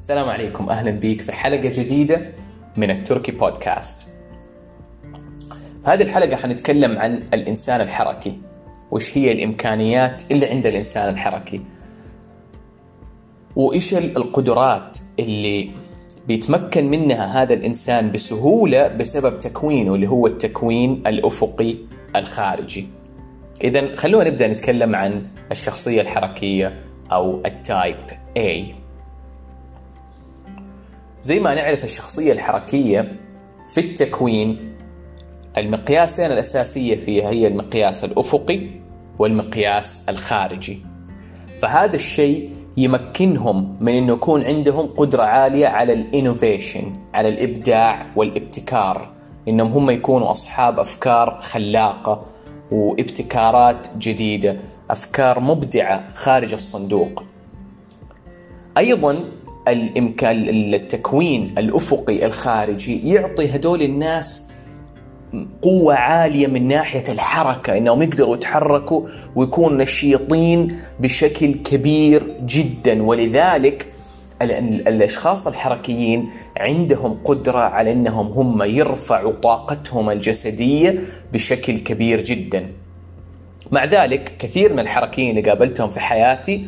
السلام عليكم أهلا بيك في حلقة جديدة من التركي بودكاست. هذه الحلقة حنتكلم عن الإنسان الحركي وش هي الإمكانيات اللي عند الإنسان الحركي وإيش القدرات اللي بيتمكن منها هذا الإنسان بسهولة بسبب تكوينه اللي هو التكوين الأفقي الخارجي. اذا خلونا نبدأ نتكلم عن الشخصية الحركية أو ال type A. زي ما نعرف الشخصية الحركية في التكوين المقياسين الأساسية فيها هي المقياس الأفقي والمقياس الخارجي. فهذا الشيء يمكنهم من انه يكون عندهم قدرة عالية على ال innovation على الإبداع والابتكار. إنهم هم يكونوا أصحاب أفكار خلاقة وابتكارات جديدة أفكار مبدعة خارج الصندوق. أيضا الإمكان التكوين الأفقي الخارجي يعطي هدول الناس قوة عالية من ناحية الحركة إنهم يقدروا يتحركوا ويكونوا نشيطين بشكل كبير جدا ولذلك الأشخاص الحركيين عندهم قدرة على إنهم هم يرفعوا طاقتهم الجسدية بشكل كبير جدا. مع ذلك كثير من الحركيين اللي قابلتهم في حياتي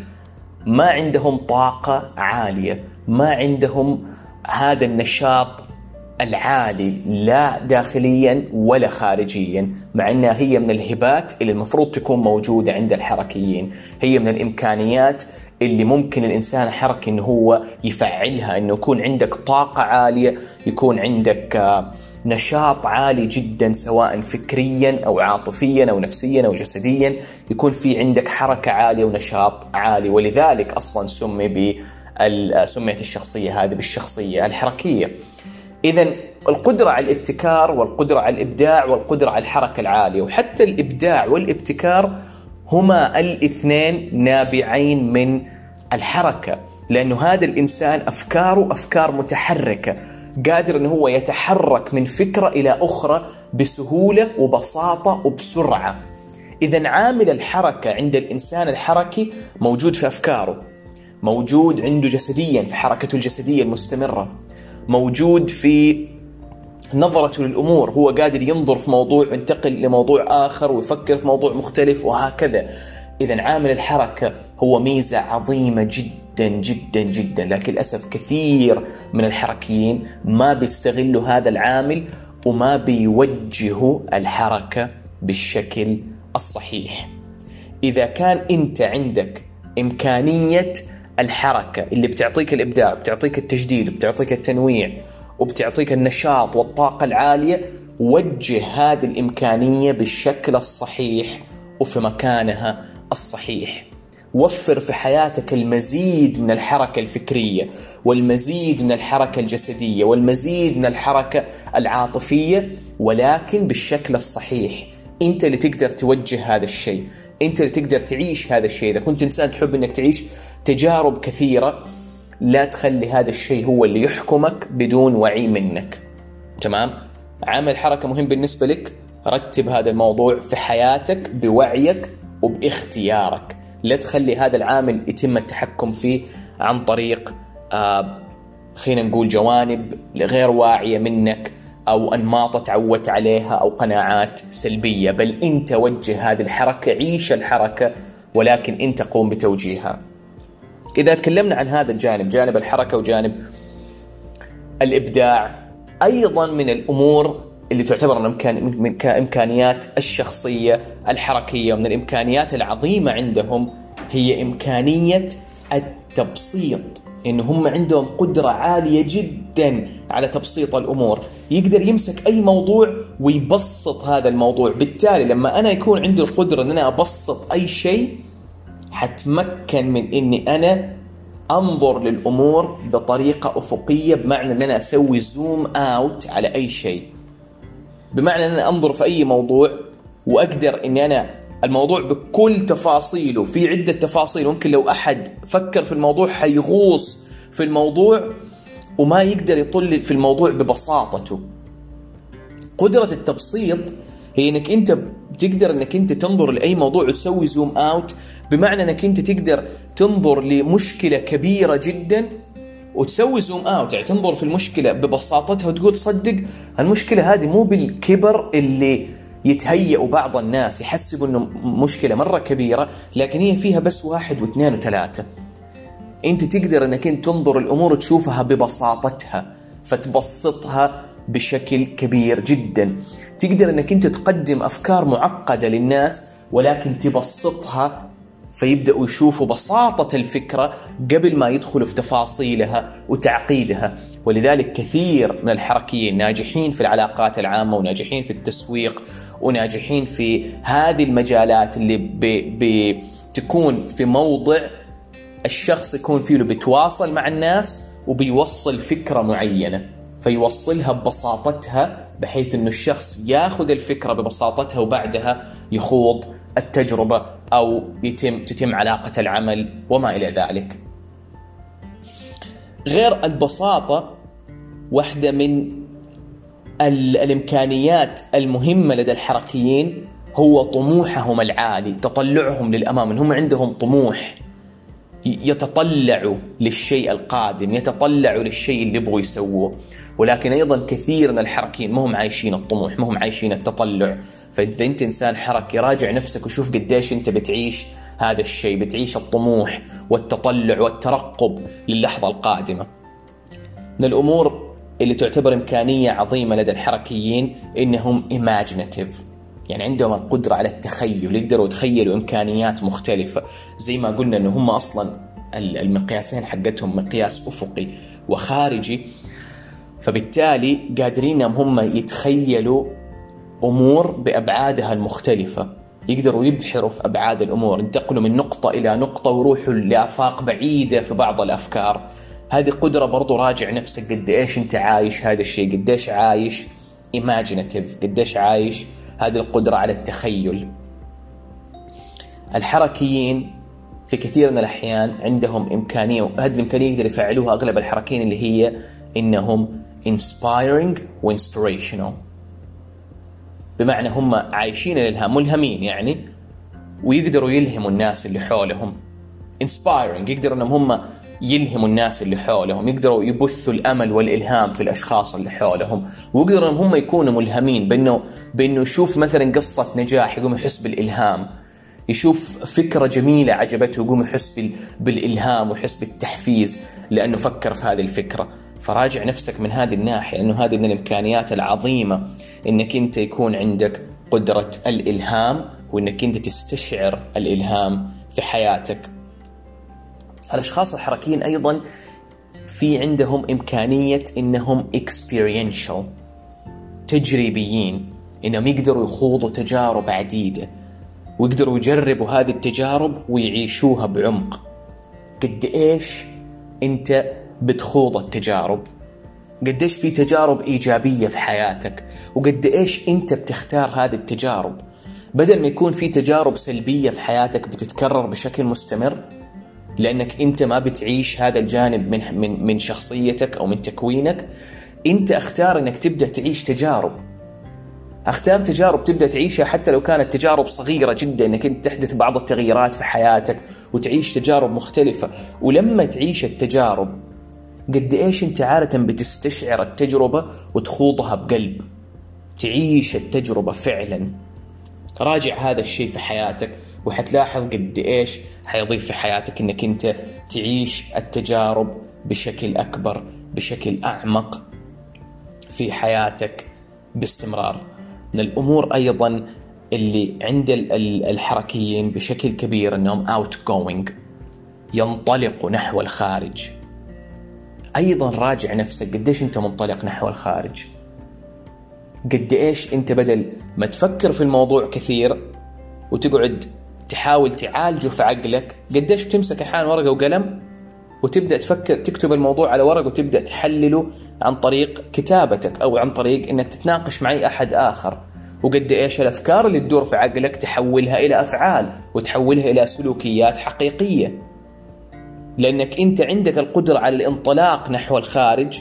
ما عندهم طاقة عالية ما عندهم هذا النشاط العالي لا داخليا ولا خارجيا مع إنها هي من الهبات اللي المفروض تكون موجودة عند الحركيين. هي من الإمكانيات اللي ممكن الإنسان الحركي انه هو يفعلها إنه يكون عندك طاقة عالية يكون عندك نشاط عالي جدا سواء فكريا أو عاطفيا أو نفسيا أو جسديا يكون في عندك حركة عالية ونشاط عالي. ولذلك أصلا سمي ب سميت الشخصية هذه بالشخصية الحركية. اذا القدرة على الابتكار والقدرة على الإبداع والقدرة على الحركة العالية. وحتى الإبداع والابتكار هما الاثنين نابعين من الحركة لأنه هذا الإنسان أفكاره أفكار متحركة. قادر انه هو يتحرك من فكرة إلى أخرى بسهولة وبساطة وبسرعة. اذا عامل الحركة عند الإنسان الحركي موجود في أفكاره. موجود عنده جسديا في حركته الجسدية المستمرة. موجود في نظرته للأمور، هو قادر ينظر في موضوع ينتقل لموضوع آخر ويفكر في موضوع مختلف وهكذا. اذا عامل الحركة هو ميزة عظيمة جدا جدا جدا لكن للأسف كثير من الحركيين ما بيستغلوا هذا العامل وما بيوجهوا الحركة بالشكل الصحيح. إذا كان أنت عندك إمكانية الحركة اللي بتعطيك الإبداع، بتعطيك التجديد، بتعطيك التنويع، وبتعطيك النشاط والطاقة العالية، وجه هذه الإمكانية بالشكل الصحيح وفي مكانها الصحيح. وفر في حياتك المزيد من الحركة الفكرية والمزيد من الحركة الجسدية والمزيد من الحركة العاطفية ولكن بالشكل الصحيح. انت اللي تقدر توجه هذا الشيء. انت اللي تقدر تعيش هذا الشيء. إذا كنت إنسان تحب إنك تعيش تجارب كثيرة لا تخلي هذا الشيء هو اللي يحكمك بدون وعي منك. تمام؟ عمل حركة مهم بالنسبة لك رتب هذا الموضوع في حياتك بوعيك وباختيارك. لا تخلي هذا العامل يتم التحكم فيه عن طريق آه خلينا نقول جوانب غير واعية منك أو انماط تعودت عليها أو قناعات سلبية بل انت وجه هذه الحركة عيش الحركة ولكن انت قوم بتوجيهها. إذا تكلمنا عن هذا الجانب جانب الحركة وجانب الإبداع أيضا من الأمور اللي تعتبر من كامكانيات الشخصية الحركية ومن الإمكانيات العظيمة عندهم هي إمكانية التبسيط. إن هم عندهم قدرة عالية جدا على تبسيط الأمور. يقدر يمسك أي موضوع ويبسط هذا الموضوع. بالتالي لما أنا يكون عندي القدرة إن أنا أبسط أي شيء حتمكن من إني أنا أنظر للأمور بطريقة أفقية بمعنى إن أنا أسوي zoom out على أي شيء. بمعنى أن أنا أنظر في أي موضوع وأقدر إني أنا الموضوع بكل تفاصيله في عدة تفاصيل ممكن لو أحد فكر في الموضوع حيغوص في الموضوع وما يقدر يطل في الموضوع ببساطته. قدرة التبسيط هي إنك أنت تقدر إنك أنت تنظر لأي موضوع وتسوي zoom out بمعنى إنك أنت تقدر تنظر لمشكلة كبيرة جدا وتسوي زوم اوت يعني تنظر في المشكلة ببساطتها وتقول صدق المشكلة هذه مو بالكبر اللي يتهيأ بعض الناس يحسبوا إنه مشكلة مرة كبيرة لكن هي فيها بس واحد واثنين وثلاثة. أنت تقدر إنك أنت تنظر الأمور وتشوفها ببساطتها فتبسطها بشكل كبير جدا. تقدر إنك أنت تقدم أفكار معقدة للناس ولكن تبسطها فيبدأوا يشوفوا بساطة الفكرة قبل ما يدخلوا في تفاصيلها وتعقيدها. ولذلك كثير من الحركيين ناجحين في العلاقات العامة وناجحين في التسويق وناجحين في هذه المجالات اللي بتكون في موضع الشخص يكون فيه بيتواصل مع الناس وبيوصل فكرة معينة. فيوصلها ببساطتها بحيث إنه الشخص ياخذ الفكرة ببساطتها وبعدها يخوض التجربة أو يتم تتم علاقة العمل وما إلى ذلك. غير البساطة واحدة من الإمكانيات المهمة لدى الحركيين هو طموحهم العالي، تطلعهم للأمام، هم عندهم طموح يتطلعوا للشيء القادم، يتطلعوا للشيء اللي يبغوا يسووه. ولكن أيضا كثير من الحركيين ما هم عايشين الطموح ما هم عايشين التطلع فإذا أنت إنسان حركي راجع نفسك وشوف قديش أنت بتعيش هذا الشيء بتعيش الطموح والتطلع والترقب للحظة القادمة. من الأمور اللي تعتبر إمكانية عظيمة لدى الحركيين إنهم imaginative. يعني عندهم القدرة على التخيل يقدروا يتخيلوا إمكانيات مختلفة. زي ما قلنا إنه هم أصلا المقياسين حقتهم مقياس أفقي وخارجي. فبالتالي قادرين هم يتخيلوا امور بأبعادها المختلفة. يقدروا يبحروا في أبعاد الأمور. ينتقلوا من نقطة إلى نقطة ويروحوا لآفاق بعيدة في بعض الأفكار. هذه قدرة برضو راجع نفسك. قد إيش أنت عايش هذا الشيء؟ قد إيش عايش ايماجينيتيف قد إيش عايش هذه القدرة على التخيل؟ الحركيين في كثير من الأحيان عندهم إمكانية وهذه الإمكانية يقدر يفعلوها أغلب الحركيين اللي هي إنهم inspiring وinspirational. بمعنى هم عايشين الالهام ملهمين يعني ويقدروا يلهموا الناس اللي حولهم. Inspiring يقدروا إنهم هم يلهموا الناس اللي حولهم يقدروا يبثوا الأمل والإلهام في الأشخاص اللي حولهم. ويقدروا إنهم هم يكونوا ملهمين بأنه بأنه يشوف مثلا قصة نجاح يقوم يحس بالإلهام. يشوف فكرة جميلة عجبته يقوم يحس بالإلهام ويحس بالتحفيز لأنه فكر في هذه الفكرة. فراجع نفسك من هذه الناحية انه هذه من الإمكانيات العظيمة إنك أنت يكون عندك قدرة الإلهام وإنك أنت تستشعر الإلهام في حياتك. الأشخاص الحركيين أيضا في عندهم إمكانية إنهم experiential تجريبيين إنهم يقدروا يخوضوا تجارب عديدة ويقدروا يجربوا هذه التجارب ويعيشوها بعمق. قد إيش أنت بتخوض التجارب قديش في تجارب إيجابية في حياتك وقد إيش أنت بتختار هذه التجارب؟ بدل ما يكون في تجارب سلبية في حياتك بتتكرر بشكل مستمر لأنك أنت ما بتعيش هذا الجانب من, من, من شخصيتك أو من تكوينك أنت أختار أنك تبدأ تعيش تجارب. أختار تجارب تبدأ تعيشها حتى لو كانت تجارب صغيرة جدا إنك أنت تحدث بعض التغييرات في حياتك وتعيش تجارب مختلفة. ولما تعيش التجارب قد إيش أنت عادة بتستشعر التجربة وتخوضها بقلب؟ تعيش التجربة فعلا. راجع هذا الشيء في حياتك وحتلاحظ قد إيش حيضيف في حياتك إنك أنت تعيش التجارب بشكل أكبر بشكل أعمق في حياتك باستمرار. من الأمور أيضا اللي عند الحركيين بشكل كبير outgoing ينطلقوا نحو الخارج. أيضا راجع نفسك قديش أنت منطلق نحو الخارج. قد إيش أنت بدل ما تفكر في الموضوع كثير وتقعد تحاول تعالجه في عقلك قديش بتمسك أحيانا ورقة وقلم وتبدأ تفكر تكتب الموضوع على ورق وتبدأ تحلله عن طريق كتابتك أو عن طريق إنك تتناقش مع أي أحد آخر. وقد إيش الأفكار اللي تدور في عقلك تحولها إلى أفعال وتحولها إلى سلوكيات حقيقية. لأنك أنت عندك القدرة على الانطلاق نحو الخارج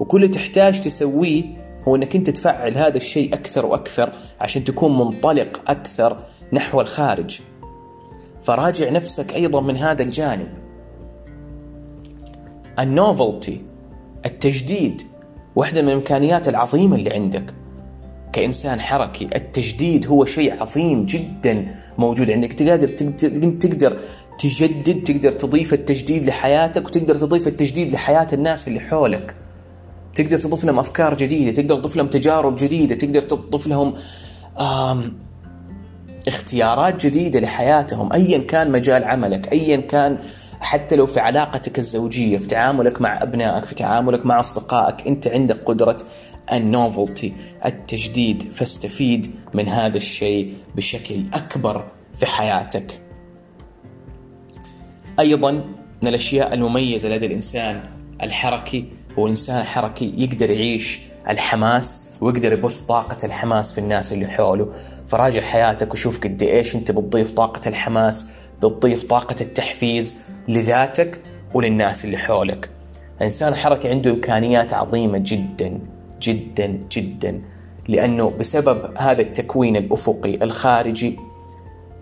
وكل اللي تحتاج تسويه هو أنك أنت تفعل هذا الشيء أكثر وأكثر عشان تكون منطلق أكثر نحو الخارج. فراجع نفسك أيضا من هذا الجانب. النوفلتي التجديد واحدة من الإمكانيات العظيمة اللي عندك. كإنسان حركي التجديد هو شيء عظيم جدا موجود عندك. تقدر تقدر تجدد تقدر تضيف التجديد لحياتك وتقدر تضيف التجديد لحياة الناس اللي حولك. تقدر تضيف لهم أفكار جديدة تقدر تضيف لهم تجارب جديدة تقدر تضيف لهم اختيارات جديدة لحياتهم أيا كان مجال عملك أيا كان حتى لو في علاقتك الزوجية في تعاملك مع أبنائك في تعاملك مع أصدقائك أنت عندك قدرة النوفلتي التجديد فاستفيد من هذا الشيء بشكل أكبر في حياتك. أيضا من الأشياء المميزة لدى الإنسان الحركي هو الإنسان الحركي يقدر يعيش الحماس ويقدر يبث طاقة الحماس في الناس اللي حوله. فراجع حياتك وشوف قد إيش أنت بتضيف طاقة الحماس بتضيف طاقة التحفيز لذاتك وللناس اللي حولك. الإنسان الحركي عنده إمكانيات عظيمة جدا جدا جدا. لأنه بسبب هذا التكوين الأفقي الخارجي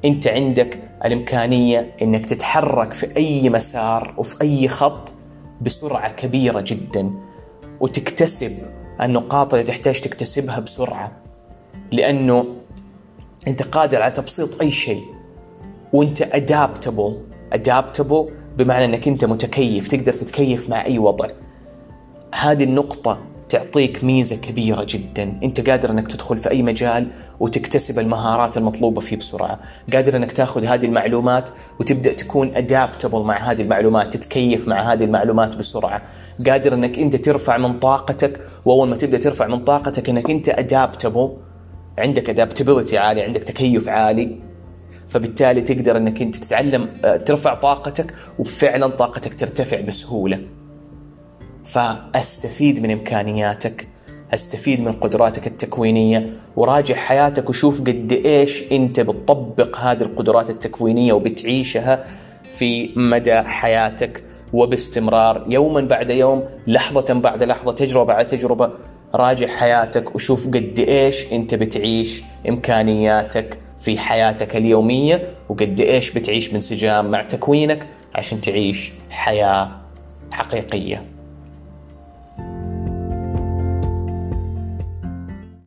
أنت عندك الإمكانية أنك تتحرك في أي مسار وفي أي خط بسرعة كبيرة جدا وتكتسب النقاط اللي تحتاج تكتسبها بسرعة. لأنه أنت قادر على تبسيط أي شيء وأنت أدابتبل أدابتبل بمعنى أنك أنت متكيف تقدر تتكيف مع أي وضع. هذه النقطة تعطيك ميزة كبيرة جدا. أنت قادر أنك تدخل في أي مجال وتكتسب المهارات المطلوبة فيه بسرعة. قادر أنك تاخذ هذه المعلومات وتبدأ تكون أدابتبل مع هذه المعلومات تتكيف مع هذه المعلومات بسرعة. قادر أنك أنت ترفع من طاقتك وأول ما تبدأ ترفع من طاقتك أنك أنت أدابتبل عندك أدابتبلتي عالي عندك تكيف عالي. فبالتالي تقدر أنك أنت تتعلم آه، ترفع طاقتك وفعلا طاقتك ترتفع بسهولة. فأستفيد من إمكانياتك أستفيد من قدراتك التكوينية وراجع حياتك وشوف قد إيش أنت بتطبق هذه القدرات التكوينية وبتعيشها في مدى حياتك وباستمرار. يوما بعد يوم لحظة بعد لحظة تجربة بعد تجربة راجع حياتك وشوف قد إيش أنت بتعيش إمكانياتك في حياتك اليومية وقد إيش بتعيش بانسجام مع تكوينك عشان تعيش حياة حقيقية.